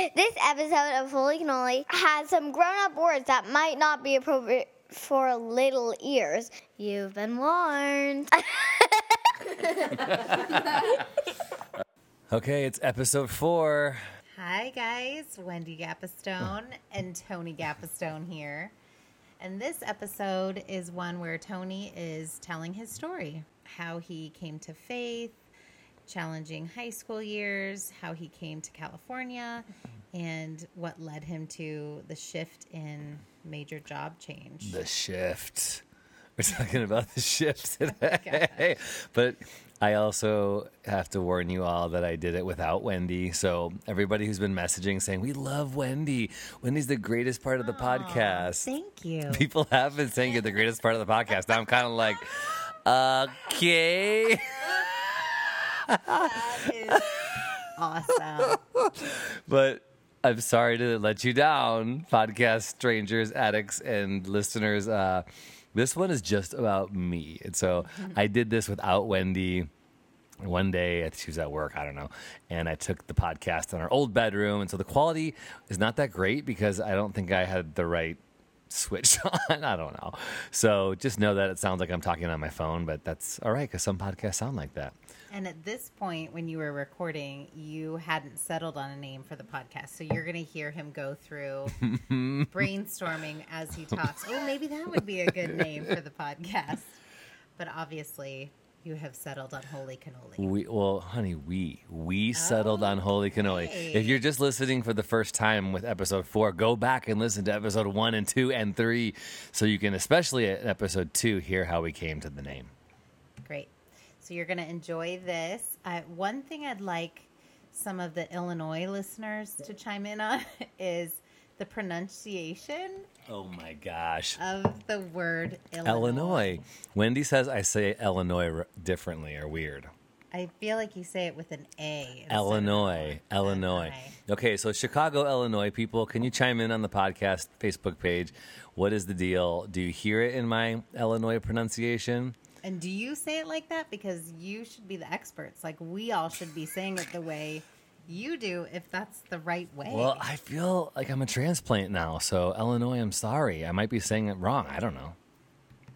This episode of Holy Cannoli has some grown up words that might not be appropriate for little ears. You've been warned. Okay, it's episode four. Hi, guys. Wendy Gapastione and Tony Gapastione here. And this episode is one where Tony is telling his story how he came to faith, challenging high school years, how he came to California, and what led him to the shift in major job change. The shift. We're talking about the shift oh today. but I also have to warn you all that I did it without Wendy. So everybody who's been messaging saying we love Wendy. Wendy's the greatest part of the podcast. Thank you. People have been saying you're the greatest part of the podcast. Now I'm kind of like, okay. That is awesome. but I'm sorry to let you down, podcast strangers, addicts, and listeners. Uh, this one is just about me. And so I did this without Wendy. One day, she was at work, I don't know, and I took the podcast in our old bedroom. And so the quality is not that great because I don't think I had the right switch on. I don't know. So just know that it sounds like I'm talking on my phone, but that's all right because some podcasts sound like that. And at this point, when you were recording, you hadn't settled on a name for the podcast. So you're going to hear him go through brainstorming as he talks. Oh, maybe that would be a good name for the podcast. But obviously, you have settled on Holy Cannoli. We well, honey, we we settled on Holy oh, Cannoli. Okay. If you're just listening for the first time with episode four, go back and listen to episode one and two and three, so you can, especially at episode two, hear how we came to the name. So you're going to enjoy this. Uh, one thing I'd like some of the Illinois listeners to chime in on is the pronunciation Oh my gosh, of the word Illinois. Illinois. Wendy says I say Illinois r- differently or weird. I feel like you say it with an A. Illinois, Illinois. Okay, so Chicago, Illinois people, can you chime in on the podcast Facebook page? What is the deal? Do you hear it in my Illinois pronunciation? And do you say it like that? Because you should be the experts. Like we all should be saying it the way you do, if that's the right way. Well, I feel like I'm a transplant now, so Illinois, I'm sorry. I might be saying it wrong. I don't know.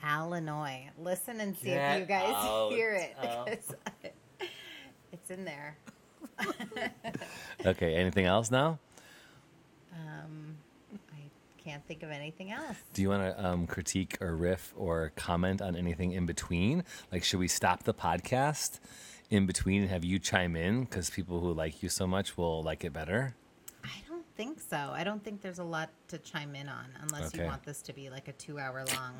Illinois. Listen and see Get if you guys out. hear it. Oh. it's in there. Okay, anything else now? Can't think of anything else. Do you want to um, critique or riff or comment on anything in between? Like, should we stop the podcast in between and have you chime in? Because people who like you so much will like it better. I don't think so. I don't think there's a lot to chime in on unless Okay. you want this to be like a two hour long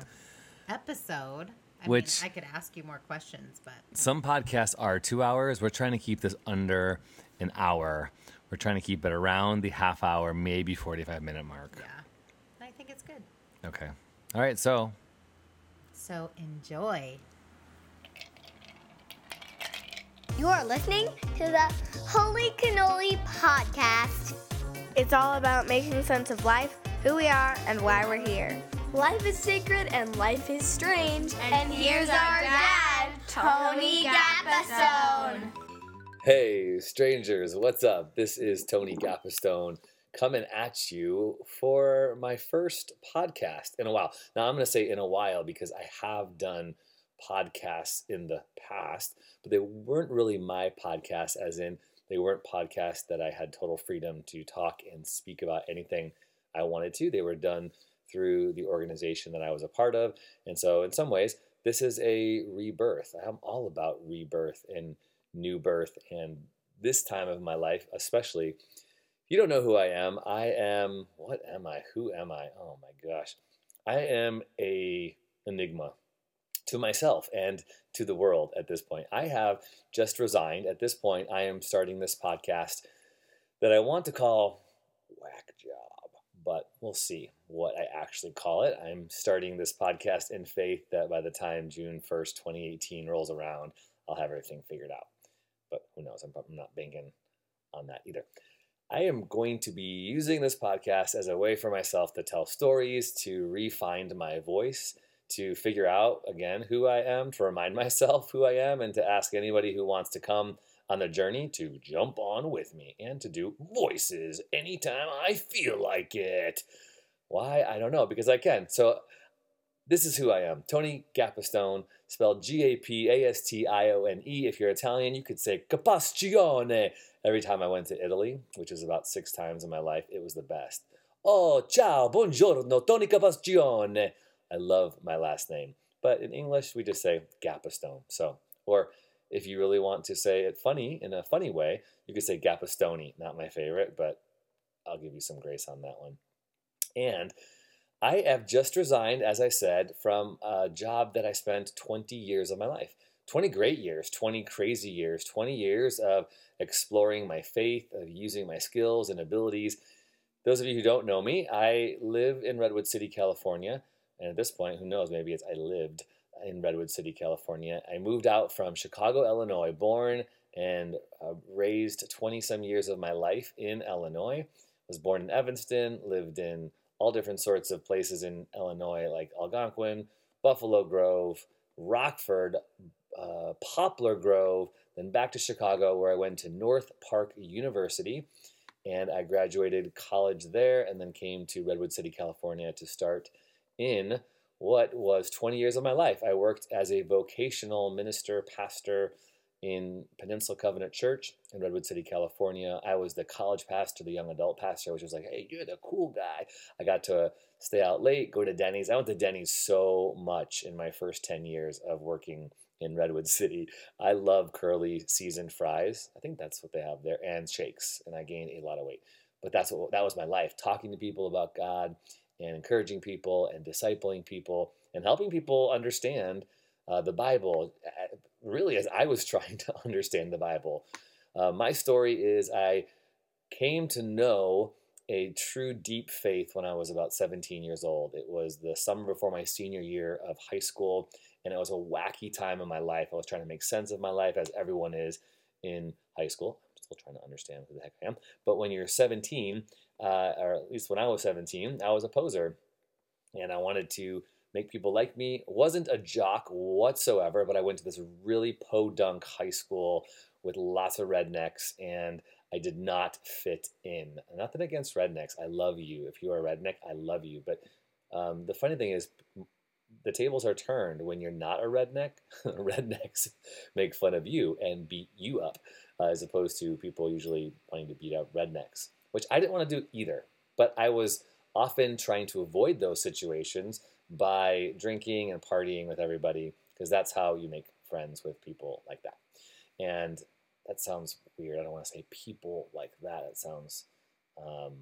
episode. I Which- mean, I could ask you more questions, but Some podcasts are two hours. We're trying to keep this under an hour. We're trying to keep it around the half hour, maybe 45 minute mark. yeah, I think it's good. Okay. All right, so So enjoy. You are listening to the Holy Cannoli podcast. It's all about making sense of life, who we are, and why we're here. Life is sacred and life is strange. And here's our dad, Tony Gapastione. Hey, strangers, what's up? This is Tony Gapastione coming at you for my first podcast in a while. Now, I'm going to say in a while because I have done podcasts in the past, but they weren't really my podcasts, as in, they weren't podcasts that I had total freedom to talk and speak about anything I wanted to. They were done through the organization that I was a part of. And so, in some ways, this is a rebirth. I'm all about rebirth and new birth. And this time of my life, especially, you don't know who I am, I am, what am I? Who am I? Oh my gosh. I am a enigma to myself and to the world at this point. I have just resigned. At this point, I am starting this podcast that I want to call Whack Job, but we'll see what I actually call it. I'm starting this podcast in faith that by the time June 1st, 2018 rolls around, I'll have everything figured out. But who knows? I'm, I'm not banking on that either. I am going to be using this podcast as a way for myself to tell stories, to re-find my voice, to figure out again who I am, to remind myself who I am, and to ask anybody who wants to come on the journey to jump on with me and to do voices anytime I feel like it. Why? I don't know, because I can. So this is who I am Tony Gapastione, spelled G A P A S T I O N E. If you're Italian, you could say Capastione. Every time I went to Italy, which was about six times in my life, it was the best. Oh, ciao, buongiorno, Tony Capastione. I love my last name. But in English, we just say Gapastone. So, or if you really want to say it funny in a funny way, you could say Gapastoni. Not my favorite, but I'll give you some grace on that one. And I have just resigned, as I said, from a job that I spent 20 years of my life. 20 great years, 20 crazy years, 20 years of exploring my faith, of using my skills and abilities. Those of you who don't know me, I live in Redwood City, California. And at this point, who knows, maybe it's I lived in Redwood City, California. I moved out from Chicago, Illinois, born and uh, raised 20 some years of my life in Illinois. Was born in Evanston, lived in all different sorts of places in Illinois, like Algonquin, Buffalo Grove, Rockford, uh, Poplar Grove, then back to Chicago, where I went to North Park University. And I graduated college there and then came to Redwood City, California to start in what was 20 years of my life. I worked as a vocational minister, pastor in Peninsula Covenant Church in Redwood City, California. I was the college pastor, the young adult pastor, which was like, hey, you're the cool guy. I got to stay out late, go to Denny's. I went to Denny's so much in my first 10 years of working in Redwood City. I love curly seasoned fries. I think that's what they have there, and shakes. And I gained a lot of weight. But that's what that was my life, talking to people about God and encouraging people and discipling people and helping people understand uh, the Bible, really, as I was trying to understand the Bible. Uh, my story is I came to know a true deep faith when I was about 17 years old. It was the summer before my senior year of high school, and it was a wacky time in my life. I was trying to make sense of my life, as everyone is in high school. I'm still trying to understand who the heck I am. But when you're 17, uh, or at least when I was 17, I was a poser, and I wanted to make people like me. Wasn't a jock whatsoever, but I went to this really podunk high school with lots of rednecks, and I did not fit in. Nothing against rednecks. I love you. If you are a redneck, I love you. But um, the funny thing is, the tables are turned when you're not a redneck. rednecks make fun of you and beat you up, uh, as opposed to people usually wanting to beat up rednecks which I didn't want to do either. But I was often trying to avoid those situations by drinking and partying with everybody because that's how you make friends with people like that. And that sounds weird. I don't want to say people like that. It sounds um,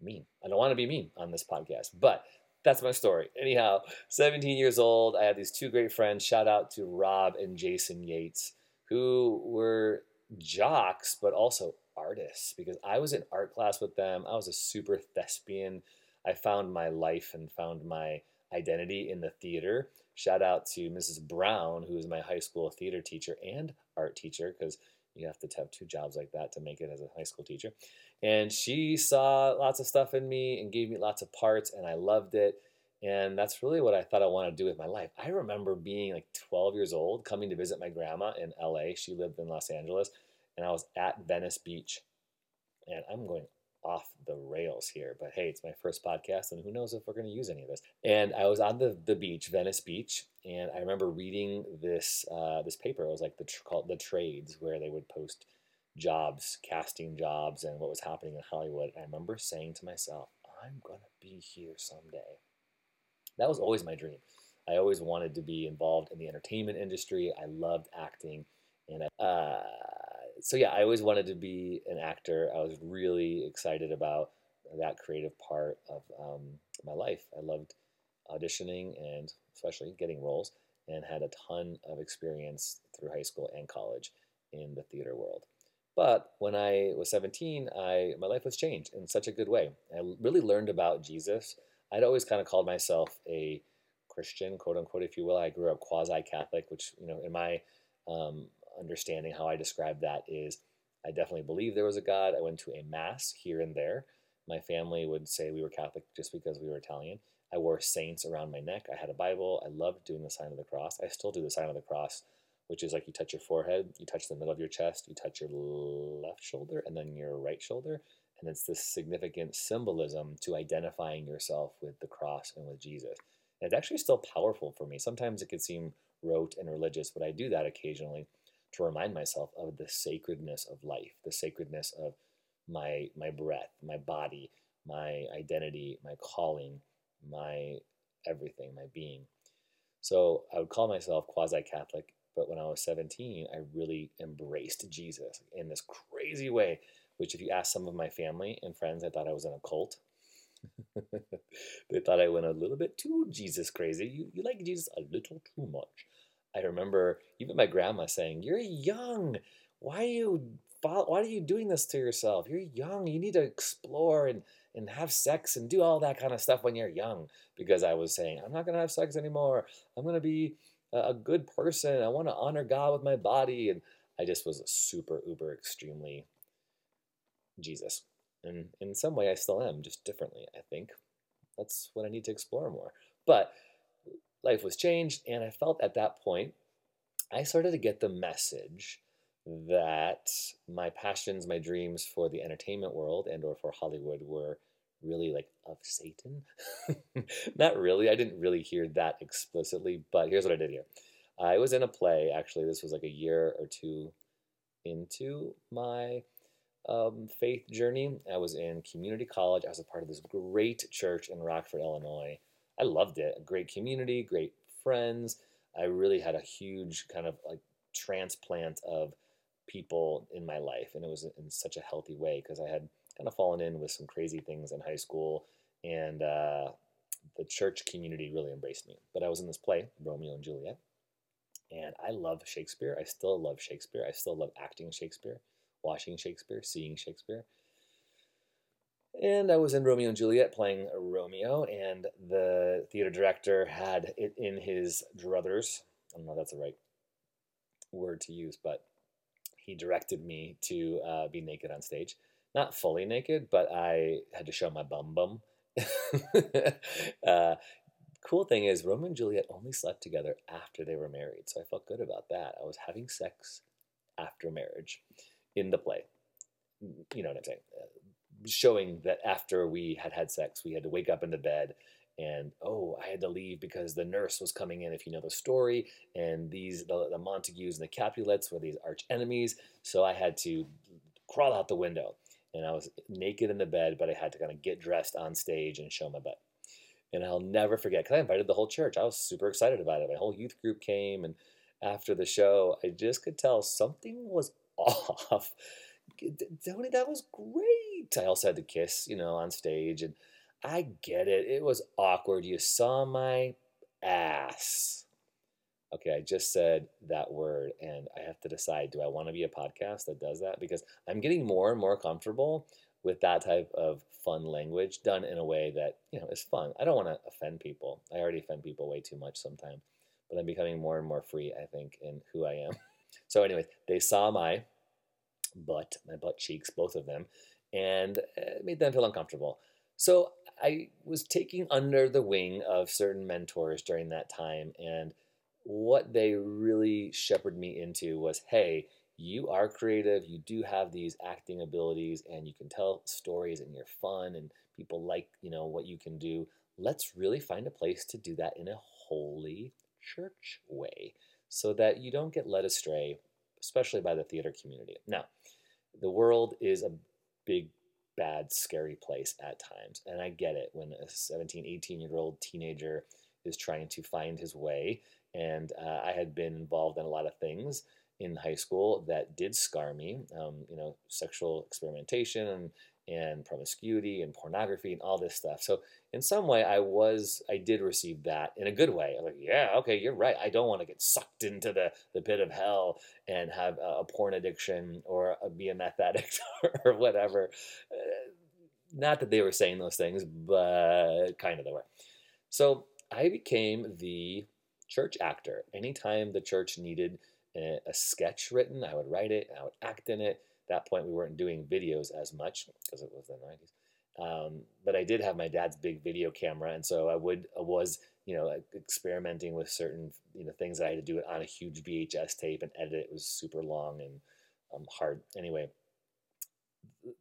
mean. I don't want to be mean on this podcast, but that's my story. Anyhow, 17 years old, I had these two great friends. Shout out to Rob and Jason Yates, who were jocks, but also artists because I was in art class with them. I was a super thespian. I found my life and found my identity in the theater. Shout out to Mrs. Brown, who was my high school theater teacher and art teacher, because you have to have two jobs like that to make it as a high school teacher. And she saw lots of stuff in me and gave me lots of parts, and I loved it. And that's really what I thought I wanted to do with my life. I remember being like 12 years old, coming to visit my grandma in LA. She lived in Los Angeles and I was at Venice Beach. And I'm going off the rails here, but hey, it's my first podcast, and who knows if we're going to use any of this. And I was on the, the beach, Venice Beach, and I remember reading this uh, this paper. It was like the called the trades, where they would post jobs, casting jobs, and what was happening in Hollywood. And I remember saying to myself, "I'm going to be here someday." That was always my dream. I always wanted to be involved in the entertainment industry. I loved acting, and I, uh, so yeah, I always wanted to be an actor. I was really excited about that creative part of um, my life. I loved auditioning and especially getting roles, and had a ton of experience through high school and college in the theater world. But when I was 17, I my life was changed in such a good way. I really learned about Jesus. I'd always kind of called myself a Christian, quote unquote, if you will. I grew up quasi Catholic, which you know, in my um, understanding how I describe that is I definitely believe there was a God. I went to a mass here and there. My family would say we were Catholic just because we were Italian. I wore saints around my neck. I had a Bible. I loved doing the sign of the cross. I still do the sign of the cross which is like you touch your forehead, you touch the middle of your chest, you touch your left shoulder, and then your right shoulder. And it's this significant symbolism to identifying yourself with the cross and with Jesus. And it's actually still powerful for me. Sometimes it can seem rote and religious, but I do that occasionally to remind myself of the sacredness of life, the sacredness of my my breath, my body, my identity, my calling, my everything, my being. So I would call myself quasi Catholic, but when I was 17, I really embraced Jesus in this crazy way, which, if you ask some of my family and friends, I thought I was in a cult. they thought I went a little bit too Jesus crazy. You, you like Jesus a little too much. I remember even my grandma saying, "You're young. Why are you why are you doing this to yourself? You're young. You need to explore and and have sex and do all that kind of stuff when you're young." Because I was saying, "I'm not going to have sex anymore. I'm going to be a good person. I want to honor God with my body." And I just was super uber extremely Jesus. And in some way I still am, just differently, I think. That's what I need to explore more. But life was changed, and I felt at that point I started to get the message that my passions, my dreams for the entertainment world and or for Hollywood were really like of Satan. Not really. I didn't really hear that explicitly, but here's what I did hear. I was in a play, actually, this was like a year or two into my um, faith journey. I was in community college. I was a part of this great church in Rockford, Illinois. I loved it. A great community, great friends. I really had a huge kind of like transplant of people in my life, and it was in such a healthy way because I had kind of fallen in with some crazy things in high school, and uh, the church community really embraced me. But I was in this play, Romeo and Juliet, and I love Shakespeare. I still love Shakespeare. I still love acting Shakespeare watching Shakespeare, seeing Shakespeare. And I was in Romeo and Juliet playing Romeo, and the theater director had it in his druthers. I don't know if that's the right word to use, but he directed me to uh, be naked on stage. Not fully naked, but I had to show my bum bum. uh, cool thing is, Romeo and Juliet only slept together after they were married, so I felt good about that. I was having sex after marriage in the play. You know what I'm saying? Showing that after we had had sex, we had to wake up in the bed and oh, I had to leave because the nurse was coming in. If you know the story, and these the, the Montagues and the Capulets were these arch enemies, so I had to crawl out the window, and I was naked in the bed, but I had to kind of get dressed on stage and show my butt. And I'll never forget because I invited the whole church. I was super excited about it. My whole youth group came, and after the show, I just could tell something was off. Tony, that was great. I also had to kiss, you know, on stage, and I get it. It was awkward. You saw my ass. Okay, I just said that word, and I have to decide do I want to be a podcast that does that? Because I'm getting more and more comfortable with that type of fun language done in a way that, you know, is fun. I don't want to offend people. I already offend people way too much sometimes, but I'm becoming more and more free, I think, in who I am. So, anyways, they saw my butt, my butt cheeks, both of them, and it made them feel uncomfortable. So I was taking under the wing of certain mentors during that time, and what they really shepherded me into was hey, you are creative, you do have these acting abilities, and you can tell stories, and you're fun, and people like you know what you can do. Let's really find a place to do that in a holy church way so that you don't get led astray, especially by the theater community. Now, the world is a big, bad, scary place at times, and I get it when a 17, 18 year old teenager is trying to find his way. And uh, I had been involved in a lot of things in high school that did scar me, um, you know, sexual experimentation and and promiscuity and pornography and all this stuff. So in some way, I was I did receive that in a good way. I'm like, yeah, okay, you're right. I don't want to get sucked into the the pit of hell and have a, a porn addiction or a, be a meth addict or whatever. Uh, not that they were saying those things, but kind of they were. So I became the church actor. Anytime the church needed a, a sketch written, I would write it. I would act in it that point we weren't doing videos as much because it was the 90s Um, but I did have my dad's big video camera, and so I would I was you know experimenting with certain you know things that I had to do it on a huge VHS tape and edit it. was super long and um, hard. Anyway, the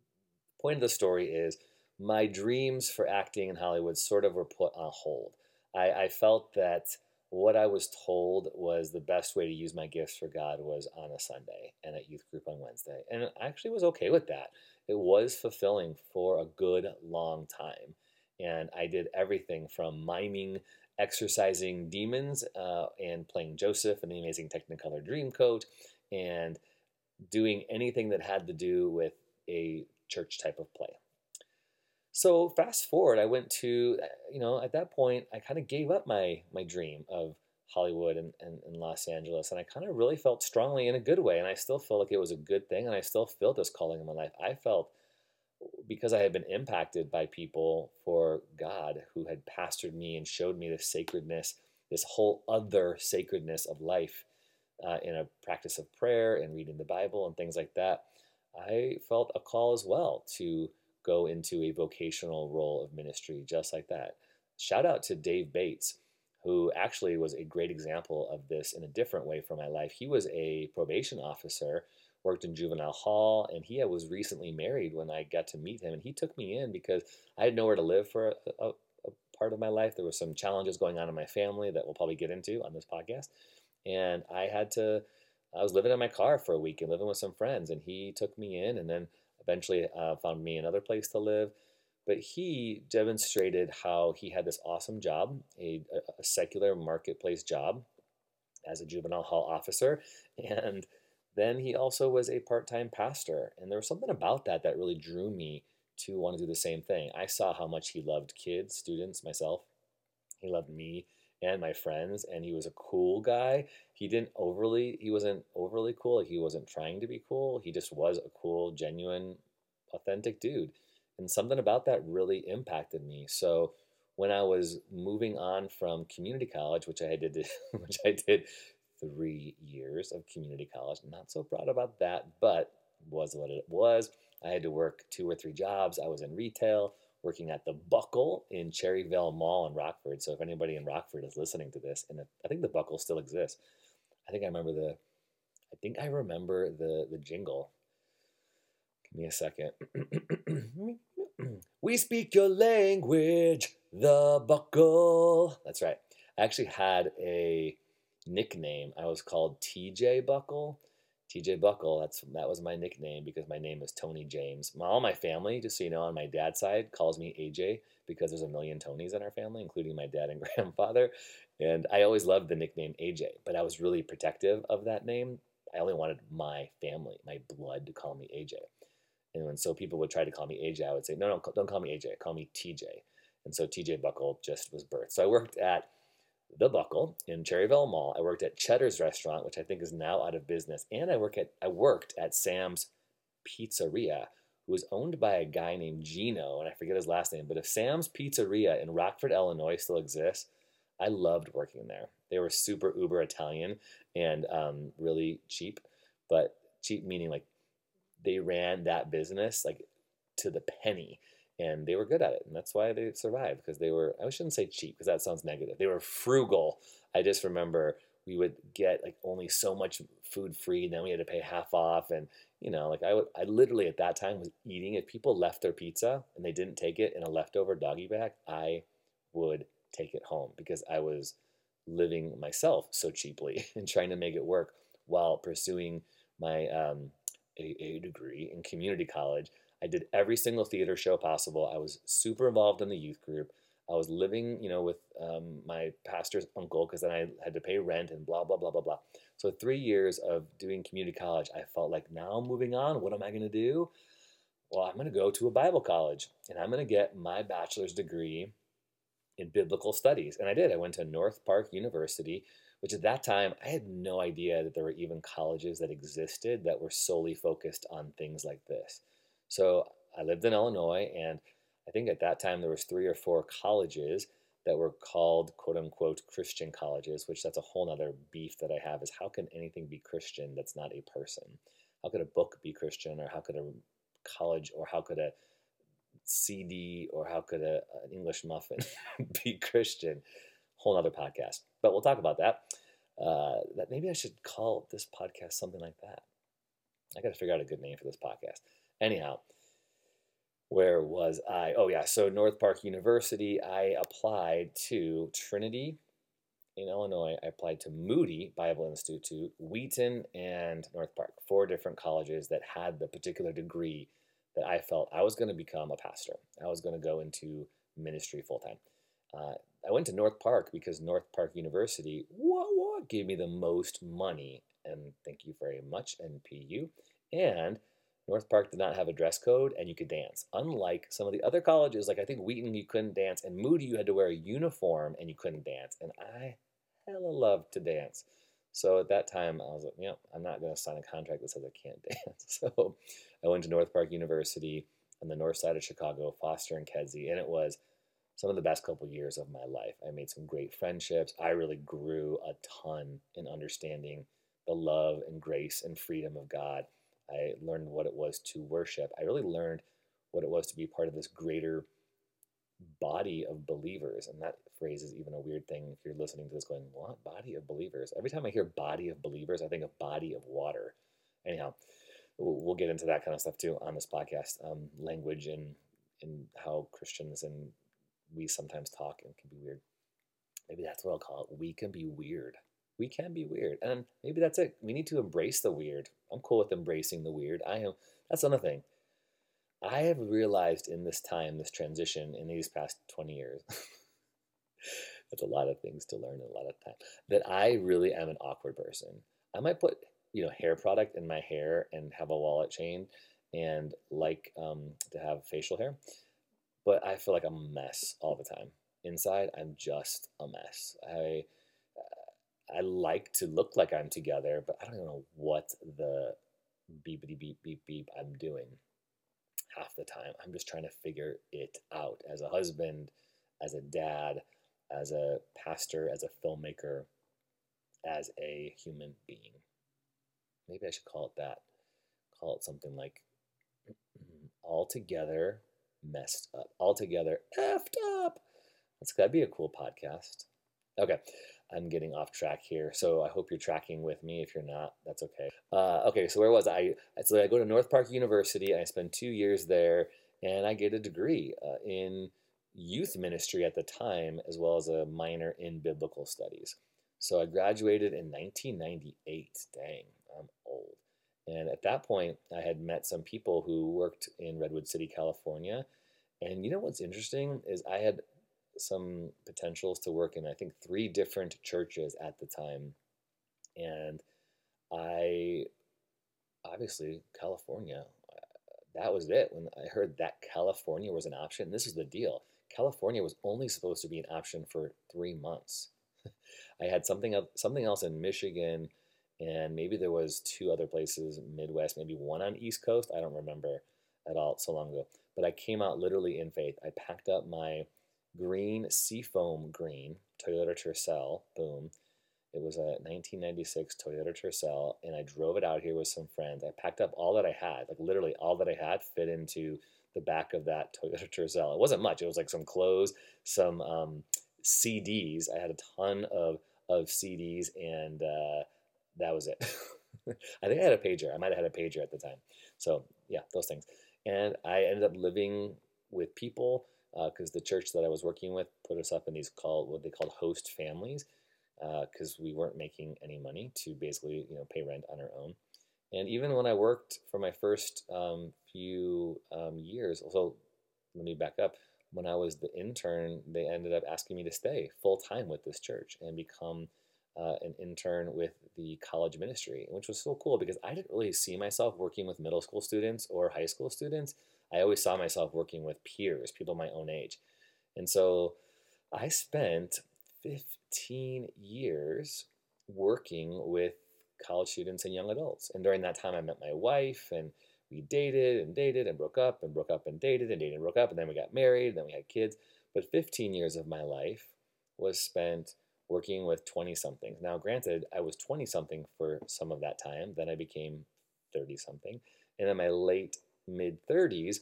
point of the story is my dreams for acting in Hollywood sort of were put on hold. I, I felt that what I was told was the best way to use my gifts for God was on a Sunday and at youth group on Wednesday. And I actually was okay with that. It was fulfilling for a good long time. And I did everything from miming, exercising demons, uh, and playing Joseph in the amazing Technicolor Dreamcoat, and doing anything that had to do with a church type of play. So fast forward, I went to, uh, you know, at that point, I kind of gave up my my dream of Hollywood and, and, and Los Angeles, and I kind of really felt strongly in a good way, and I still feel like it was a good thing, and I still feel this calling in my life. I felt because I had been impacted by people for God who had pastored me and showed me the sacredness, this whole other sacredness of life uh, in a practice of prayer and reading the Bible and things like that. I felt a call as well to go into a vocational role of ministry just like that. Shout out to Dave Bates, who actually was a great example of this in a different way for my life. He was a probation officer, worked in juvenile hall, and he was recently married when I got to meet him. And he took me in because I had nowhere to live for a, a, a part of my life. There were some challenges going on in my family that we'll probably get into on this podcast. And I had to, I was living in my car for a week and living with some friends, and he took me in. And then eventually uh, found me another place to live. But he demonstrated how he had this awesome job, a, a secular marketplace job as a juvenile hall officer. And then he also was a part time pastor. And there was something about that that really drew me to want to do the same thing. I saw how much he loved kids, students, myself. He loved me and my friends and he was a cool guy. He didn't overly he wasn't overly cool he wasn't trying to be cool. He just was a cool genuine authentic dude. And something about that really impacted me. So when i was moving on from community college which i did which i did three years of community college not so proud about that but was what it was. I had to work two or three jobs. I was in retail working at the Buckle in Cherryvale Mall in Rockford. So if anybody in Rockford is listening to this, and I think the Buckle still exists, I think I remember the, I think I remember the the jingle. Give me a second. we speak your language, the Buckle. That's right. I actually had a nickname. I was called TJ Buckle TJ Buckle. That's that was my nickname because my name is Tony James. all my family, just so you know, on my dad's side, calls me AJ because there's a million Tonys in our family, including my dad and grandfather. And I always loved the nickname AJ, but I was really protective of that name. I only wanted my family, my blood, to call me AJ. And when so people would try to call me AJ, I would say, no, no, don't call me AJ, call me TJ. And so TJ Buckle just was birthed. So I worked at the Buckle in Cherryvale Mall. I worked at Cheddar's restaurant, which I think is now out of business, and I work at I worked at Sam's Pizzeria, who was owned by a guy named Gino, and I forget his last name. But if Sam's Pizzeria in Rockford, Illinois, still exists, I loved working there. They were super uber Italian and um, really cheap, but cheap meaning like they ran that business like to the penny and they were good at it and that's why they survived because they were i shouldn't say cheap because that sounds negative they were frugal. I just remember we would get like only so much food free and then we had to pay half off and you know like i would i literally at that time was eating if people left their pizza and they didn't take it in a leftover doggy bag i would take it home because i was living myself so cheaply and trying to make it work while pursuing my um, a, a degree in community college I did every single theater show possible. I was super involved in the youth group. I was living, you know, with um, my pastor's uncle because then I had to pay rent and blah, blah, blah, blah, blah. So, three years of doing community college, I felt like now I'm moving on. What am I going to do? Well, I'm going to go to a Bible college and I'm going to get my bachelor's degree in biblical studies. And I did. I went to North Park University, which at that time I had no idea that there were even colleges that existed that were solely focused on things like this. So I lived in Illinois, and I think at that time there was three or four colleges that were called quote unquote Christian colleges, which that's a whole nother beef that I have is how can anything be Christian that's not a person? How could a book be Christian or how could a college or how could a CD or how could a, an English muffin be Christian? Whole other podcast. But we'll talk about that. Uh, that maybe I should call this podcast something like that. I got to figure out a good name for this podcast. Anyhow, where was I? Oh, yeah. So, North Park University, I applied to Trinity in Illinois. I applied to Moody Bible Institute, Wheaton, and North Park, four different colleges that had the particular degree that I felt I was going to become a pastor. I was going to go into ministry full time. Uh, I went to North Park because North Park University what, gave me the most money, and thank you very much, NPU. And North Park did not have a dress code and you could dance. Unlike some of the other colleges, like I think Wheaton, you couldn't dance, and Moody, you had to wear a uniform and you couldn't dance. And I hella loved to dance. So at that time, I was like, know, I'm not going to sign a contract that says I can't dance. So I went to North Park University on the north side of Chicago, Foster and Kedzie, and it was some of the best couple years of my life. I made some great friendships. I really grew a ton in understanding the love and grace and freedom of God. I learned what it was to worship. I really learned what it was to be part of this greater body of believers. And that phrase is even a weird thing if you're listening to this going, what? Body of believers? Every time I hear body of believers, I think of body of water. Anyhow, we'll get into that kind of stuff too on this podcast um, language and, and how Christians and we sometimes talk and can be weird. Maybe that's what I'll call it. We can be weird we can be weird. And maybe that's it. We need to embrace the weird. I'm cool with embracing the weird. I am. That's another thing. I have realized in this time, this transition in these past 20 years, that's a lot of things to learn in a lot of time, that I really am an awkward person. I might put, you know, hair product in my hair and have a wallet chain and like um, to have facial hair, but I feel like I'm a mess all the time. Inside, I'm just a mess. I I like to look like I'm together, but I don't know what the beepity beep beep beep I'm doing half the time. I'm just trying to figure it out as a husband, as a dad, as a pastor, as a filmmaker, as a human being. Maybe I should call it that. Call it something like altogether messed up, altogether effed up. That's gotta be a cool podcast. Okay. I'm getting off track here, so I hope you're tracking with me. If you're not, that's okay. Uh, okay, so where was I? So I go to North Park University, and I spend two years there, and I get a degree uh, in youth ministry at the time, as well as a minor in biblical studies. So I graduated in 1998. Dang, I'm old. And at that point, I had met some people who worked in Redwood City, California. And you know what's interesting is I had some potentials to work in, I think, three different churches at the time. And I, obviously, California, that was it. When I heard that California was an option, this is the deal. California was only supposed to be an option for three months. I had something something else in Michigan, and maybe there was two other places, Midwest, maybe one on East Coast. I don't remember at all so long ago. But I came out literally in faith. I packed up my green seafoam green Toyota Tercel. Boom. It was a 1996 Toyota Tercel, and I drove it out here with some friends. I packed up all that I had, like literally all that I had, fit into the back of that Toyota Tercel. It wasn't much. It was like some clothes, some um, CDs. I had a ton of of CDs, and uh, that was it. I think I had a pager. I might have had a pager at the time. So yeah, those things. And I ended up living with people because uh, the church that I was working with put us up in these called what they called host families because uh, we weren't making any money to basically you know pay rent on our own. And even when I worked for my first um, few um, years, so let me back up. When I was the intern, they ended up asking me to stay full time with this church and become uh, an intern with the college ministry, which was so cool because I didn't really see myself working with middle school students or high school students. I always saw myself working with peers, people my own age. And so I spent 15 years working with college students and young adults. And during that time, I met my wife and we dated and dated and broke up and broke up and dated and dated and broke up. And then we got married and then we had kids. But 15 years of my life was spent working with 20 somethings. Now, granted, I was 20 something for some of that time. Then I became 30 something. And in my late mid 30s,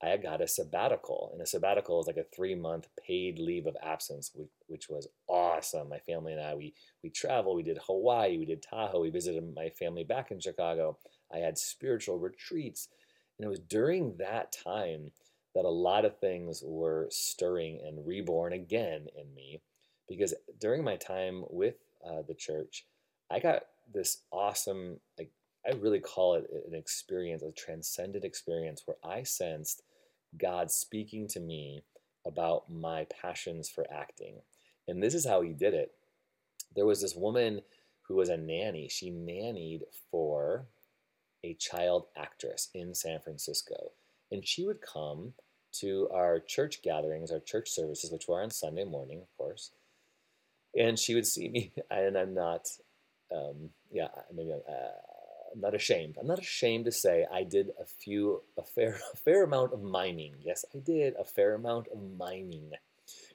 I got a sabbatical, and a sabbatical is like a three month paid leave of absence, which, which was awesome. My family and I, we we traveled, we did Hawaii, we did Tahoe, we visited my family back in Chicago. I had spiritual retreats, and it was during that time that a lot of things were stirring and reborn again in me, because during my time with uh, the church, I got this awesome like I really call it an experience, a transcendent experience where I sensed God speaking to me about my passions for acting. And this is how he did it. There was this woman who was a nanny. She nannied for a child actress in San Francisco. And she would come to our church gatherings, our church services, which were on Sunday morning, of course. And she would see me, and I'm not, um, yeah, maybe I'm, uh, I'm not ashamed. I'm not ashamed to say I did a few, a fair, a fair amount of mining. Yes, I did a fair amount of mining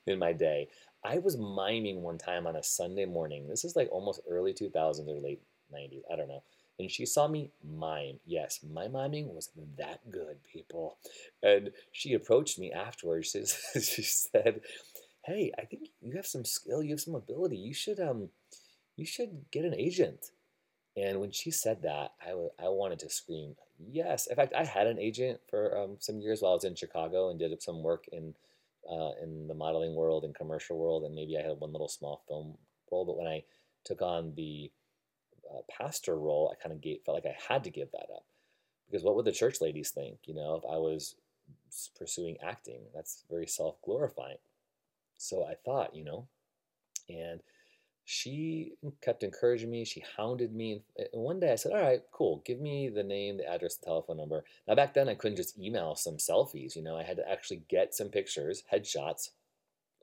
in my day. I was miming one time on a Sunday morning. This is like almost early 2000s or late 90s. I don't know. And she saw me mime. Yes, my miming was that good, people. And she approached me afterwards. She, she said, "Hey, I think you have some skill. You have some ability. You should um, you should get an agent." And when she said that, I, w- I wanted to scream, yes. In fact, I had an agent for um, some years while I was in Chicago and did some work in, uh, in the modeling world and commercial world. And maybe I had one little small film role. But when I took on the uh, pastor role, I kind of felt like I had to give that up. Because what would the church ladies think, you know, if I was pursuing acting? That's very self glorifying. So I thought, you know, and she kept encouraging me. She hounded me. Eh, and one day I said, All right, cool. Give me the name, the address, the telephone number. Now, back then, I couldn't just email some selfies. You know, I had to actually get some pictures, headshots,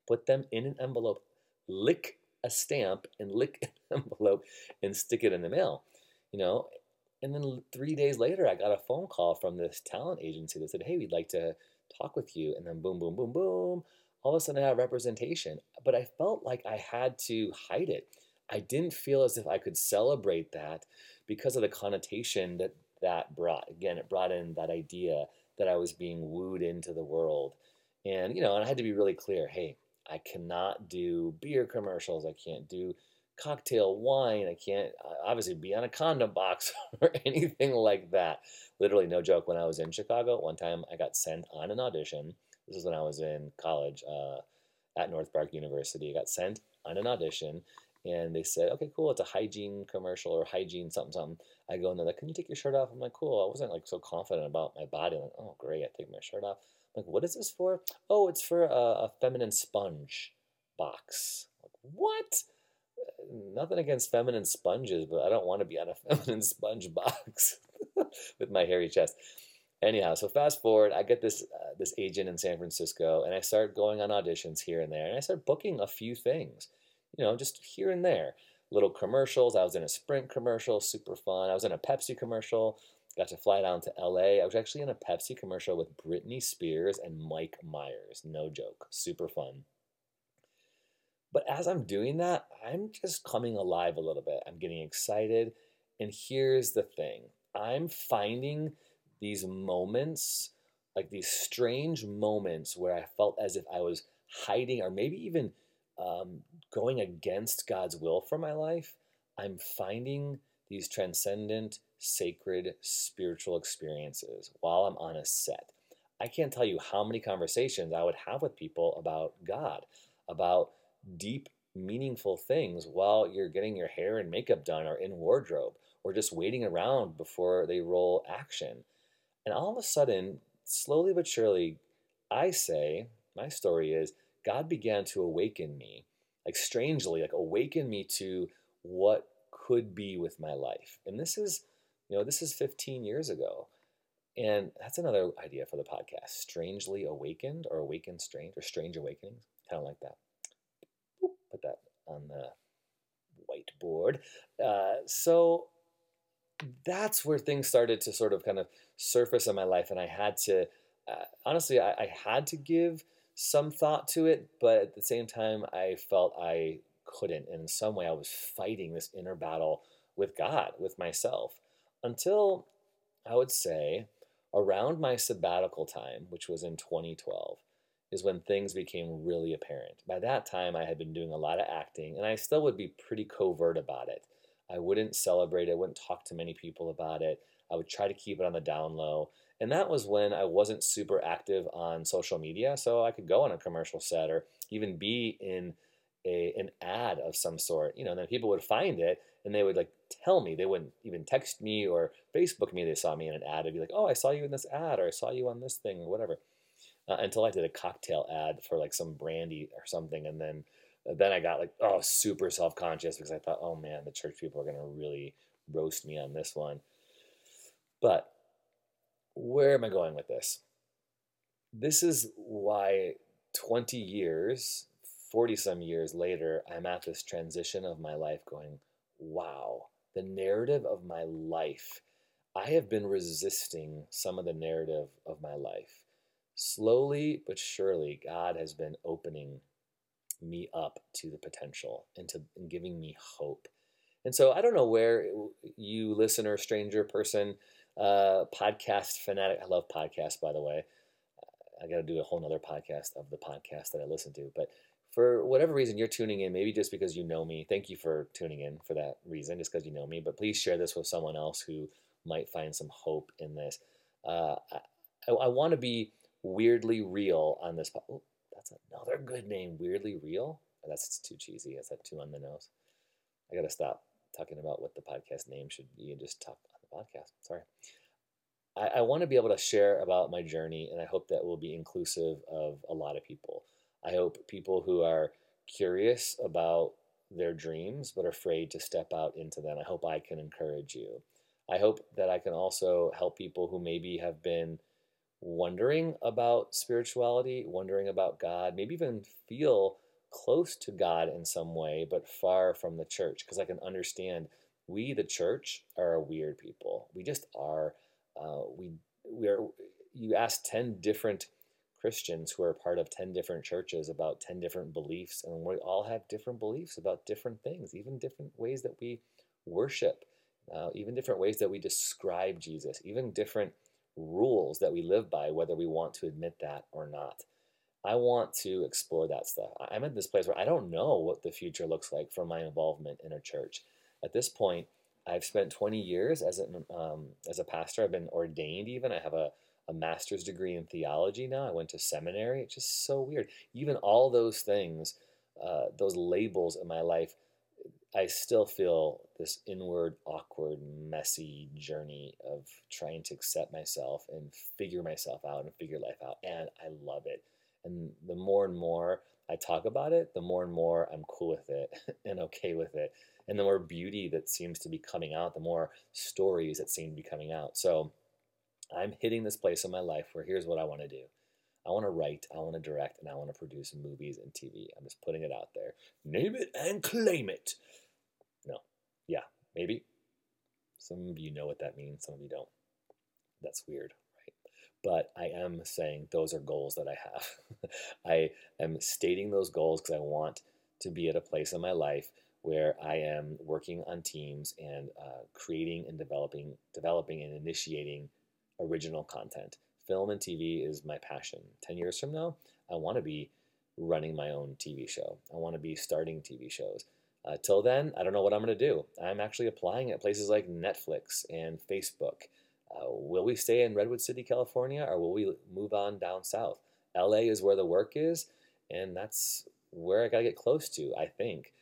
put them in an envelope, lick a stamp, and lick an envelope and stick it in the mail. You know, and then three days later, I got a phone call from this talent agency that said, Hey, we'd like to talk with you. And then boom, boom, boom, boom all of a sudden I had representation, but I felt like I had to hide it. I didn't feel as if I could celebrate that because of the connotation that that brought. Again, it brought in that idea that I was being wooed into the world. And, you know, and I had to be really clear hey, I cannot do beer commercials. I can't do cocktail wine. I can't uh, obviously be on a condom box or anything like that. Literally, no joke. When I was in Chicago, one time I got sent on an audition this is when I was in college uh, at North Park University. I got sent on an audition, and they said, "Okay, cool. It's a hygiene commercial or hygiene something something." I go and they're like, "Can you take your shirt off?" I'm like, "Cool." I wasn't like so confident about my body. I'm like, "Oh, great! I take my shirt off." I'm like, "What is this for?" "Oh, it's for a, a feminine sponge box." Like, what? Nothing against feminine sponges, but I don't want to be on a feminine sponge box with my hairy chest anyhow, so fast forward, I get this uh, this agent in San Francisco, and I start going on auditions here and there, and I start booking a few things, you know, just here and there, little commercials. I was in a Sprint commercial, super fun. I was in a Pepsi commercial. Got to fly down to LA. I was actually in a Pepsi commercial with Britney Spears and Mike Myers. No joke, super fun. But as I'm doing that, I'm just coming alive a little bit. I'm getting excited. And here's the thing I'm finding these moments, like these strange moments where I felt as if I was hiding or maybe even um, going against God's will for my life, I'm finding these transcendent, sacred, spiritual experiences while I'm on a set. I can't tell you how many conversations I would have with people about God, about deep, meaningful things while you're getting your hair and makeup done or in wardrobe or just waiting around before they roll action. And all of a sudden, slowly but surely, I say, my story is, God began to awaken me, like strangely, like awaken me to what could be with my life. And this is, you know, this is 15 years ago. And that's another idea for the podcast strangely awakened or awakened strange or strange awakenings. Kind of like that. Put that on the whiteboard. Uh, so that's where things started to sort of kind of surface in my life, and I had to uh, honestly, I, I, had to give some thought to it, but at the same time, I felt I couldn't. And in some way, I was fighting this inner battle with God, with myself, until I would say around my sabbatical time, which was in 2012, is when things became really apparent. By that time, I had been doing a lot of acting, and I still would be pretty covert about it. I wouldn't celebrate I wouldn't talk to many people about it. I would try to keep it on the down low. And that was when I wasn't super active on social media, so I could go on a commercial set or even be in a, an ad of some sort, you know, and then people would find it and they would like tell me. They wouldn't even text me or Facebook me. They saw me in an ad. They'd be like, "Oh, I saw you in this ad," or "I saw you on this thing," or whatever. Uh, until I did a cocktail ad for like some brandy or something, and then then I got like oh super self conscious because I thought, oh man, the church people are gonna really roast me on this one. But where am I going with this? This is why 20 years, 40 some years later, I'm at this transition of my life going, wow, the narrative of my life. I have been resisting some of the narrative of my life. Slowly but surely, God has been opening me up to the potential and to and giving me hope. And so I don't know where you listener, stranger, person, uh, podcast fanatic. I love podcasts, by the way. I got to do a whole nother podcast of the podcast that I listen to. But for whatever reason you're tuning in, maybe just because you know me, thank you for tuning in for that reason, just because you know me. But please share this with someone else who might find some hope in this. Uh, I, I want to be weirdly real on this. Po- that's another good name, weirdly real. Oh, that's too cheesy. That's that too on the nose. I got to stop talking about what the podcast name should be and just talk on the podcast. Sorry. I, I want to be able to share about my journey, and I hope that will be inclusive of a lot of people. I hope people who are curious about their dreams but afraid to step out into them, I hope I can encourage you. I hope that I can also help people who maybe have been wondering about spirituality, wondering about God, maybe even feel close to God in some way, but far from the church, because I can understand we, the church, are a weird people. We just are. Uh, we we are. You ask ten different Christians who are part of 10 different churches about 10 different beliefs, and we all have different beliefs about different things, even different ways that we worship, uh, even different ways that we describe Jesus, even different rules that we live by, whether we want to admit that or not. I want to explore that stuff. I'm at this place where I don't know what the future looks like for my involvement in a church. At this point, I've spent 20 years as a, um, as a pastor. I've been ordained even. I have a a master's degree in theology now. I went to seminary. It's just so weird. Even all those things, uh, those labels in my life, I still feel this inward, awkward, messy journey of trying to accept myself and figure myself out and figure life out. And I love it. And the more and more I talk about it, the more and more I'm cool with it and okay with it. And the more beauty that seems to be coming out, the more stories that seem to be coming out. So, I'm hitting this place in my life where here's what I want to do. I want to write, I want to direct, and I want to produce movies and TV. I'm just putting it out there. Name it and claim it. Yeah, maybe. Some of you know what that means, some of you don't. That's weird, right? But I am saying those are goals that I have. I am stating those goals because I want to be at a place in my life where I am working on teams and uh, creating and developing, developing and initiating original content. Film and TV is my passion. 10 years from now, I want to be running my own TV show. I want to be starting TV shows. Uh, till then, I don't know what I'm going to do. I'm actually applying at places like Netflix and Facebook. Uh, will we stay in Redwood City, California, or will we move on down south? LA is where the work is, and that's where I got to get close to, I think.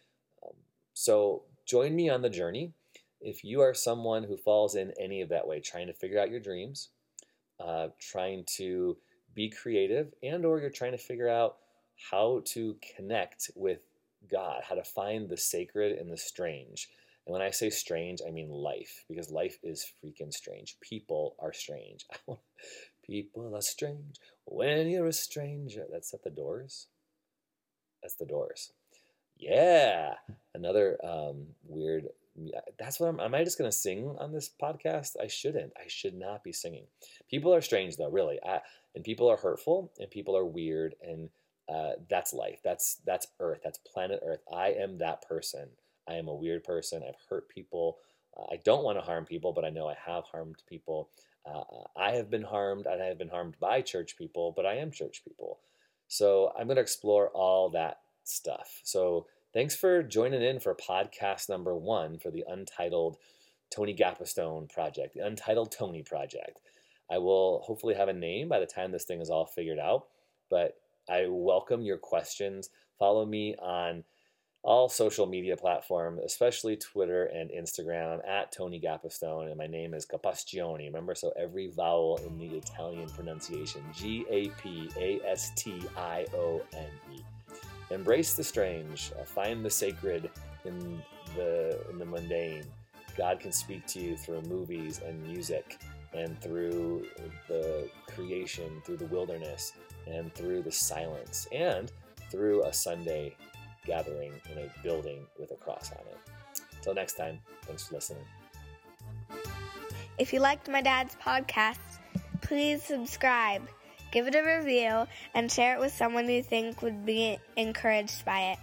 Um, so join me on the journey if you are someone who falls in any of that way, trying to figure out your dreams, uh, trying to be creative, and or you're trying to figure out how to connect with God, how to find the sacred and the strange. And when I say strange, I mean life, because life is freaking strange. People are strange. People are strange when you're a stranger. That's at the doors. That's the doors. Yeah, another um, weird that's what I'm. Am I just gonna sing on this podcast? I shouldn't. I should not be singing. People are strange though, really, I, and people are hurtful, and people are weird, and uh, that's life. That's that's Earth. That's planet Earth. I am that person. I am a weird person. I've hurt people. Uh, I don't want to harm people, but I know I have harmed people. Uh, I have been harmed, and I have been harmed by church people, but I am church people. So I'm going to explore all that stuff. So thanks for joining in for podcast number one for the Untitled Tony Gapastione project, the Untitled Tony project. I will hopefully have a name by the time this thing is all figured out, but I welcome your questions. Follow me on all social media platforms, especially Twitter and Instagram. At Tony Gapastione, and my name is Gapastione. Remember, so every vowel in the Italian pronunciation G A P A S T I O N E. Embrace the strange, uh, find the sacred in the, in the mundane. God can speak to you through movies and music and through the creation, through the wilderness, and through the silence, and through a Sunday gathering in a building with a cross on it. Until next time, thanks for listening. If you liked my dad's podcast, please subscribe, give it a review, and share it with someone you think would be encouraged by it.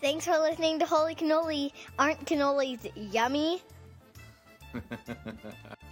Thanks for listening to Holy Cannoli. Aren't cannolis yummy?